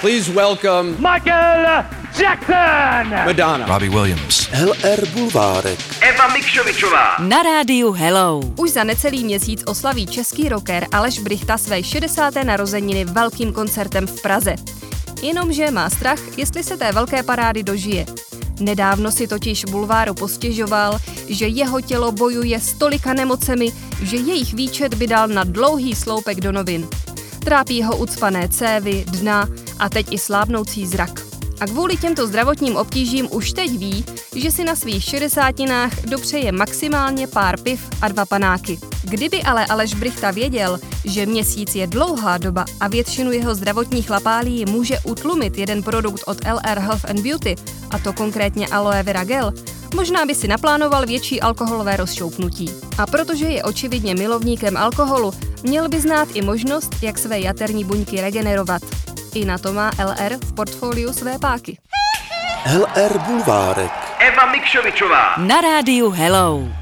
Please welcome Michael Jackson! Madonna. Robbie Williams. LR Bulvárek. Eva Mikšovičová. Na rádiu Hello. Už za necelý měsíc oslaví český rocker Aleš Brichta své 60. narozeniny velkým koncertem v Praze. Jenomže má strach, jestli se té velké parády dožije. Nedávno si totiž Bulváru postěžoval, že jeho tělo bojuje s tolika nemocemi, že jejich výčet by dal na dlouhý sloupek do novin. Trápí ho ucpané cévy, dna a teď i slábnoucí zrak. A kvůli těmto zdravotním obtížím už teď ví, že si na svých šedesátinách dopřeje maximálně pár piv a dva panáky. Kdyby ale Aleš Brichta věděl, že měsíc je dlouhá doba a většinu jeho zdravotních lapálí může utlumit jeden produkt od LR Health and Beauty, a to konkrétně aloe vera gel, možná by si naplánoval větší alkoholové rozšoupnutí. A protože je očividně milovníkem alkoholu, měl by znát i možnost, jak své jaterní buňky regenerovat. I na to má LR v portfoliu své páky. LR Bulvárek. Eva Mikšovičová. Na rádiu Hello.